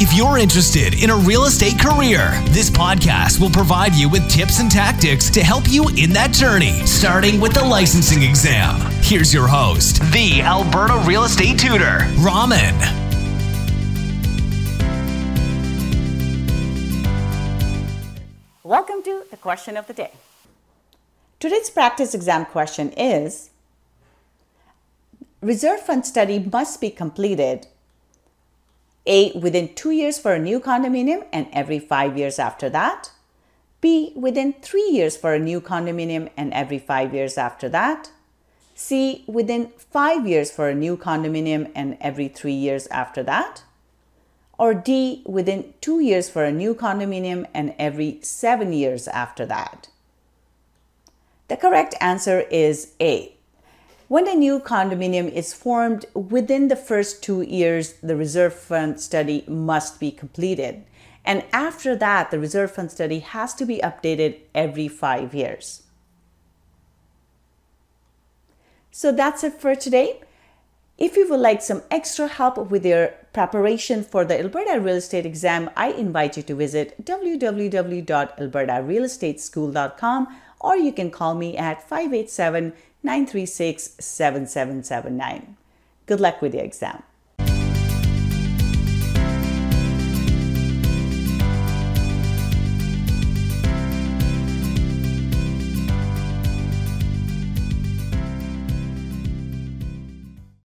If you're interested in a real estate career, this podcast will provide you with tips and tactics to help you in that journey, starting with the licensing exam. Here's your host, the Alberta Real Estate Tutor, Raman. Welcome to the question of the day. Today's practice exam question is Reserve fund study must be completed a. Within two years for a new condominium and every five years after that. B. Within three years for a new condominium and every five years after that. C. Within five years for a new condominium and every three years after that. Or D. Within two years for a new condominium and every seven years after that. The correct answer is A. When a new condominium is formed, within the first two years, the reserve fund study must be completed. And after that, the reserve fund study has to be updated every five years. So that's it for today. If you would like some extra help with your preparation for the Alberta Real Estate exam, I invite you to visit www.albertarealestateschool.com or you can call me at 587 936 7779. Good luck with your exam.